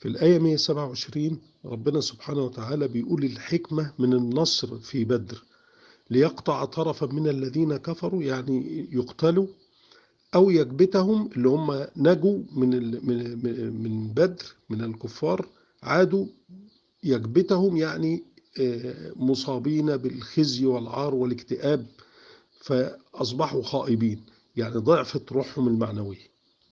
في الآية 127 ربنا سبحانه وتعالى بيقول الحكمة من النصر في بدر ليقطع طرفا من الذين كفروا يعني يقتلوا أو يكبتهم اللي هم نجوا من من بدر من الكفار عادوا يكبتهم يعني آه، مصابين بالخزي والعار والاكتئاب فأصبحوا خائبين يعني ضعفت روحهم المعنوية.